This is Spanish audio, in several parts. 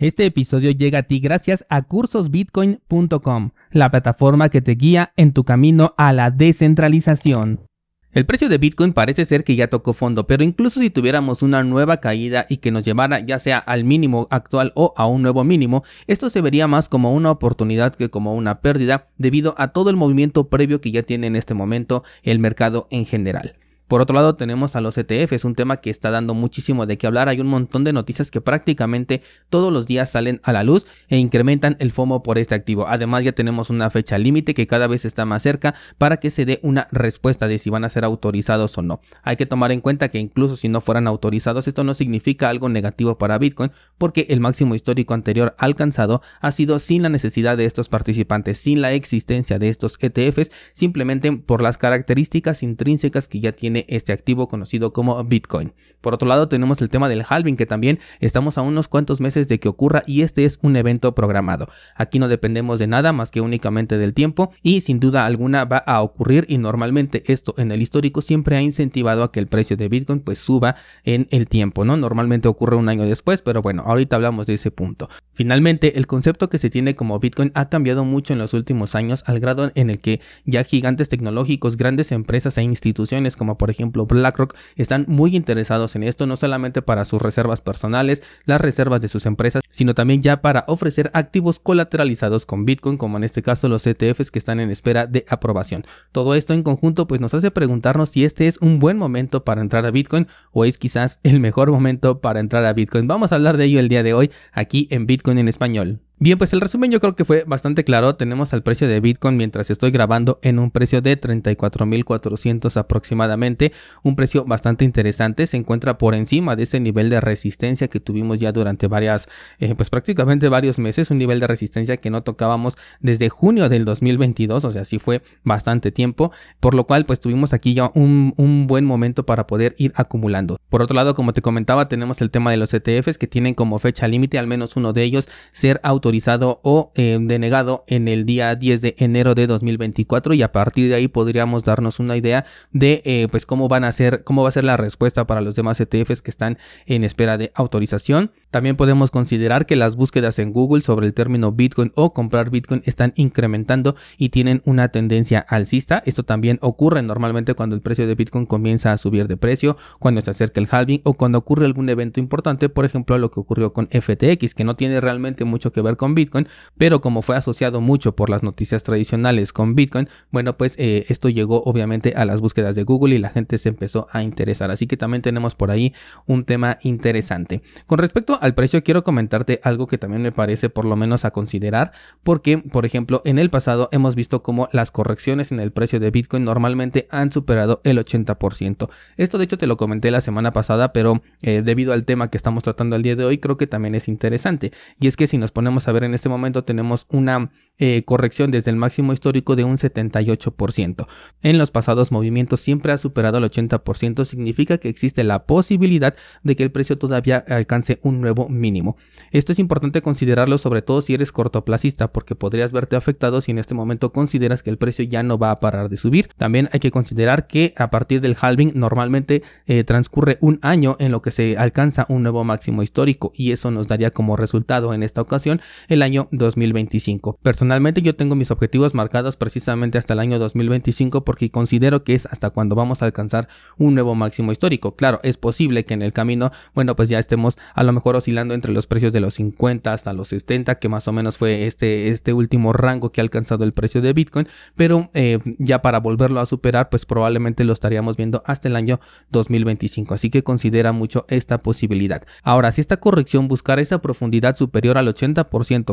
Este episodio llega a ti gracias a cursosbitcoin.com, la plataforma que te guía en tu camino a la descentralización. El precio de Bitcoin parece ser que ya tocó fondo, pero incluso si tuviéramos una nueva caída y que nos llevara ya sea al mínimo actual o a un nuevo mínimo, esto se vería más como una oportunidad que como una pérdida debido a todo el movimiento previo que ya tiene en este momento el mercado en general. Por otro lado, tenemos a los ETFs, un tema que está dando muchísimo de qué hablar. Hay un montón de noticias que prácticamente todos los días salen a la luz e incrementan el FOMO por este activo. Además, ya tenemos una fecha límite que cada vez está más cerca para que se dé una respuesta de si van a ser autorizados o no. Hay que tomar en cuenta que incluso si no fueran autorizados, esto no significa algo negativo para Bitcoin, porque el máximo histórico anterior alcanzado ha sido sin la necesidad de estos participantes, sin la existencia de estos ETFs, simplemente por las características intrínsecas que ya tiene este activo conocido como Bitcoin. Por otro lado, tenemos el tema del halving, que también estamos a unos cuantos meses de que ocurra y este es un evento programado. Aquí no dependemos de nada más que únicamente del tiempo y sin duda alguna va a ocurrir y normalmente esto en el histórico siempre ha incentivado a que el precio de Bitcoin pues suba en el tiempo, ¿no? Normalmente ocurre un año después, pero bueno, ahorita hablamos de ese punto. Finalmente, el concepto que se tiene como Bitcoin ha cambiado mucho en los últimos años al grado en el que ya gigantes tecnológicos, grandes empresas e instituciones como por ejemplo BlackRock están muy interesados en esto no solamente para sus reservas personales, las reservas de sus empresas, sino también ya para ofrecer activos colateralizados con Bitcoin, como en este caso los ETFs que están en espera de aprobación. Todo esto en conjunto pues nos hace preguntarnos si este es un buen momento para entrar a Bitcoin o es quizás el mejor momento para entrar a Bitcoin. Vamos a hablar de ello el día de hoy aquí en Bitcoin en español. Bien, pues el resumen yo creo que fue bastante claro. Tenemos al precio de Bitcoin mientras estoy grabando en un precio de 34.400 aproximadamente. Un precio bastante interesante. Se encuentra por encima de ese nivel de resistencia que tuvimos ya durante varias, eh, pues prácticamente varios meses. Un nivel de resistencia que no tocábamos desde junio del 2022. O sea, sí fue bastante tiempo. Por lo cual, pues tuvimos aquí ya un, un buen momento para poder ir acumulando. Por otro lado, como te comentaba, tenemos el tema de los ETFs que tienen como fecha límite al menos uno de ellos ser autorizado autorizado o eh, denegado en el día 10 de enero de 2024 y a partir de ahí podríamos darnos una idea de eh, pues cómo van a ser, cómo va a ser la respuesta para los demás ETFs que están en espera de autorización. También podemos considerar que las búsquedas en Google sobre el término Bitcoin o comprar Bitcoin están incrementando y tienen una tendencia alcista. Esto también ocurre normalmente cuando el precio de Bitcoin comienza a subir de precio, cuando se acerca el halving o cuando ocurre algún evento importante, por ejemplo lo que ocurrió con FTX, que no tiene realmente mucho que ver con Bitcoin, pero como fue asociado mucho por las noticias tradicionales con Bitcoin, bueno, pues eh, esto llegó obviamente a las búsquedas de Google y la gente se empezó a interesar. Así que también tenemos por ahí un tema interesante. Con respecto al precio, quiero comentarte algo que también me parece por lo menos a considerar, porque, por ejemplo, en el pasado hemos visto como las correcciones en el precio de Bitcoin normalmente han superado el 80%. Esto de hecho te lo comenté la semana pasada, pero eh, debido al tema que estamos tratando el día de hoy, creo que también es interesante. Y es que si nos ponemos a ver en este momento tenemos una eh, corrección desde el máximo histórico de un 78%. En los pasados movimientos siempre ha superado el 80%, significa que existe la posibilidad de que el precio todavía alcance un nuevo mínimo. Esto es importante considerarlo sobre todo si eres cortoplacista porque podrías verte afectado si en este momento consideras que el precio ya no va a parar de subir. También hay que considerar que a partir del halving normalmente eh, transcurre un año en lo que se alcanza un nuevo máximo histórico y eso nos daría como resultado en esta ocasión el año 2025. Personalmente yo tengo mis objetivos marcados precisamente hasta el año 2025 porque considero que es hasta cuando vamos a alcanzar un nuevo máximo histórico. Claro, es posible que en el camino, bueno, pues ya estemos a lo mejor oscilando entre los precios de los 50 hasta los 70, que más o menos fue este, este último rango que ha alcanzado el precio de Bitcoin, pero eh, ya para volverlo a superar, pues probablemente lo estaríamos viendo hasta el año 2025. Así que considera mucho esta posibilidad. Ahora, si esta corrección buscara esa profundidad superior al 80%,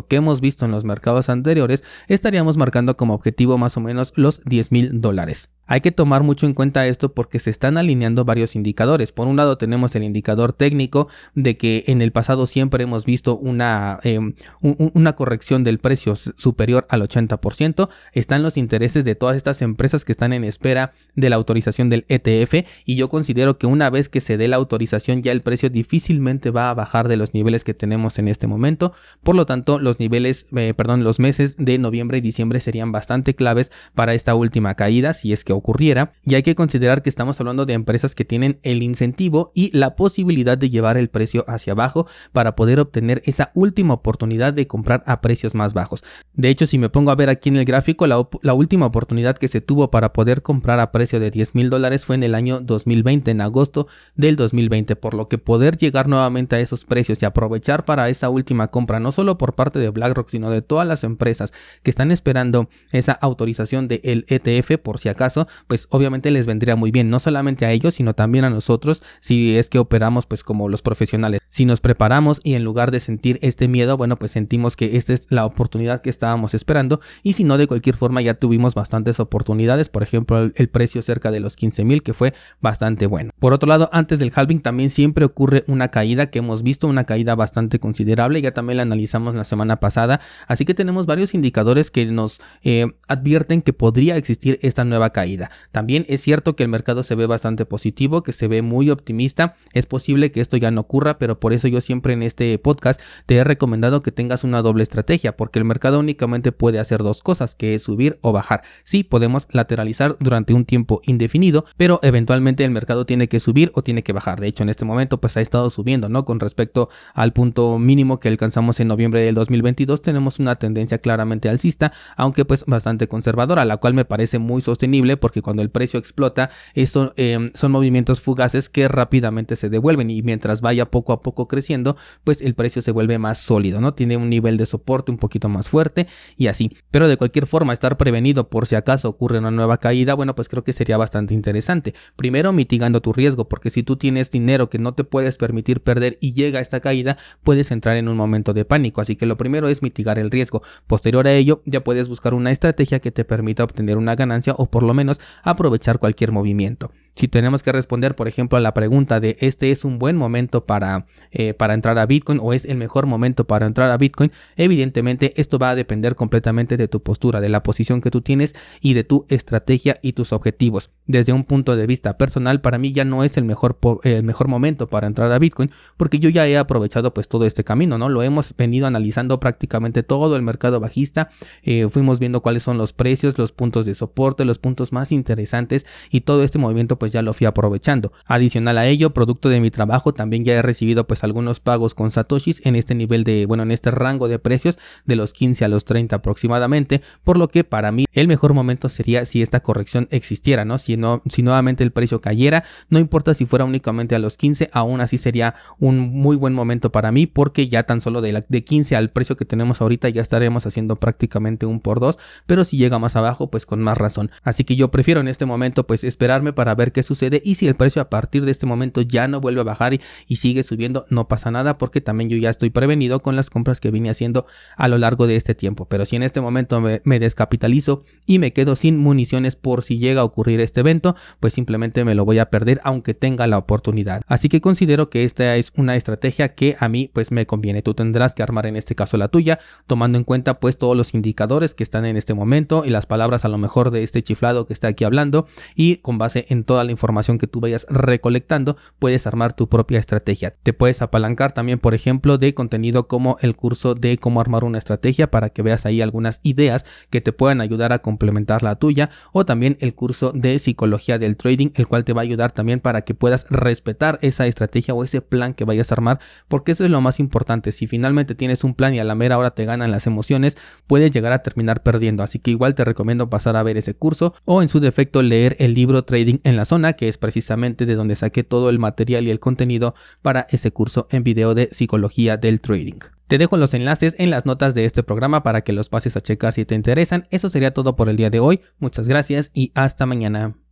que hemos visto en los mercados anteriores, estaríamos marcando como objetivo más o menos los 10 mil dólares. Hay que tomar mucho en cuenta esto porque se están alineando varios indicadores. Por un lado tenemos el indicador técnico de que en el pasado siempre hemos visto una, em, una corrección del precio superior al 80%. Están los intereses de todas estas empresas que están en espera de la autorización del ETF y yo considero que una vez que se dé la autorización ya el precio difícilmente va a bajar de los niveles que tenemos en este momento. Por lo tanto los niveles, eh, perdón, los meses de noviembre y diciembre serían bastante claves para esta última caída si es que ocurriera y hay que considerar que estamos hablando de empresas que tienen el incentivo y la posibilidad de llevar el precio hacia abajo para poder obtener tener esa última oportunidad de comprar a precios más bajos. De hecho, si me pongo a ver aquí en el gráfico, la última oportunidad que se tuvo para poder comprar a precio de 10 mil dólares fue en el año 2020, en agosto del 2020, por lo que poder llegar nuevamente a esos precios y aprovechar para esa última compra, no solo por parte de BlackRock, sino de todas las empresas que están esperando esa autorización del ETF por si acaso, pues obviamente les vendría muy bien, no solamente a ellos, sino también a nosotros, si es que operamos pues como los profesionales. Si nos preparamos y en lugar de sentir este miedo, bueno, pues sentimos que esta es la oportunidad que estábamos esperando y si no, de cualquier forma ya tuvimos bastantes oportunidades, por ejemplo, el, precio cerca de los 15 mil que fue bastante bueno. Por otro lado, antes del halving también siempre ocurre una caída que hemos visto, una caída bastante considerable, ya también la analizamos la semana pasada, así que tenemos varios indicadores que nos eh, advierten que podría existir esta nueva caída. También es cierto que el mercado se ve bastante positivo, que se ve muy optimista, es posible que esto ya no ocurra, pero por eso yo siempre en este podcast te he recomendado que tengas una doble estrategia, porque el mercado únicamente puede hacer dos cosas, que es subir o bajar. Sí, podemos lateralizar durante un tiempo indefinido, pero eventualmente el mercado tiene que subir o tiene que bajar. De hecho, en este momento pues ha estado subiendo, ¿no? Con respecto al punto mínimo que alcanzamos en noviembre del 2022, tenemos una tendencia claramente alcista, aunque pues bastante conservadora, la cual me parece muy sostenible porque cuando el precio explota, esto em, son movimientos fugaces que rápidamente se devuelven y mientras vaya poco a poco creciendo, pues el precio se vuelve más sólido, ¿no? Tiene un nivel de soporte un poquito más fuerte y así. Pero de cualquier forma, estar prevenido por si acaso ocurre una nueva caída, bueno, pues creo que sería bastante interesante. Primero, mitigando tu riesgo, porque si tú tienes dinero que no te puedes permitir perder y llega esta caída, puedes entrar en un momento de pánico. Así que lo primero es mitigar el riesgo. Posterior a ello, ya puedes buscar una estrategia que te permita obtener una ganancia o por lo menos aprovechar cualquier movimiento. Si tenemos que responder, por ejemplo, a la pregunta de este es un buen momento para, eh, para entrar a Bitcoin o es el mejor momento para entrar a Bitcoin, evidentemente esto va a depender completamente de tu postura, de la posición que tú tienes y de tu estrategia y tus objetivos. Desde un punto de vista personal, para mí ya no es el mejor, el mejor momento para entrar a Bitcoin porque yo ya he aprovechado pues todo este camino, ¿no? Lo hemos venido analizando prácticamente todo el mercado bajista, eh, fuimos viendo cuáles son los precios, los puntos de soporte, los puntos más interesantes y todo este movimiento pues pues ya lo fui aprovechando. Adicional a ello, producto de mi trabajo, también ya he recibido pues algunos pagos con satoshis en este nivel de, bueno, en este rango de precios de los 15 a los 30 aproximadamente, por lo que para mí el mejor momento sería si esta corrección existiera, ¿no? Si no, si nuevamente el precio cayera, no importa si fuera únicamente a los 15, aún así sería un muy buen momento para mí porque ya tan solo de, de 15 al precio que tenemos ahorita ya estaremos haciendo prácticamente un por dos, pero si llega más abajo pues con más razón. Así que yo prefiero en este momento pues esperarme para ver sucede y si el precio a partir de este momento ya no vuelve a bajar y, sigue subiendo, no pasa nada porque también yo ya estoy prevenido con las compras que vine haciendo a lo largo de este tiempo. Pero si en este momento me, descapitalizo y me quedo sin municiones por si llega a ocurrir este evento, pues simplemente me lo voy a perder aunque tenga la oportunidad. Así que considero que esta es una estrategia que a mí pues me conviene. Tú tendrás que armar en este caso la tuya, tomando en cuenta pues todos los indicadores que están en este momento y las palabras a lo mejor de este chiflado que está aquí hablando y con base en toda la información que tú vayas recolectando, puedes armar tu propia estrategia. Te puedes apalancar también, por ejemplo, de contenido como el curso de cómo armar una estrategia para que veas ahí algunas ideas que te puedan ayudar a complementar la tuya o también el curso de psicología del trading, el cual te va a ayudar también para que puedas respetar esa estrategia o ese plan que vayas a armar, porque eso es lo más importante. Si finalmente tienes un plan y a la mera hora te ganan las emociones, puedes llegar a terminar perdiendo. Así que igual te recomiendo pasar a ver ese curso o en su defecto leer el libro Trading en la zona que es precisamente de donde saqué todo el material y el contenido para ese curso en video de psicología del trading. Te dejo los enlaces en las notas de este programa para que los pases a checar si te interesan. Eso sería todo por el día de hoy. Muchas gracias y hasta mañana.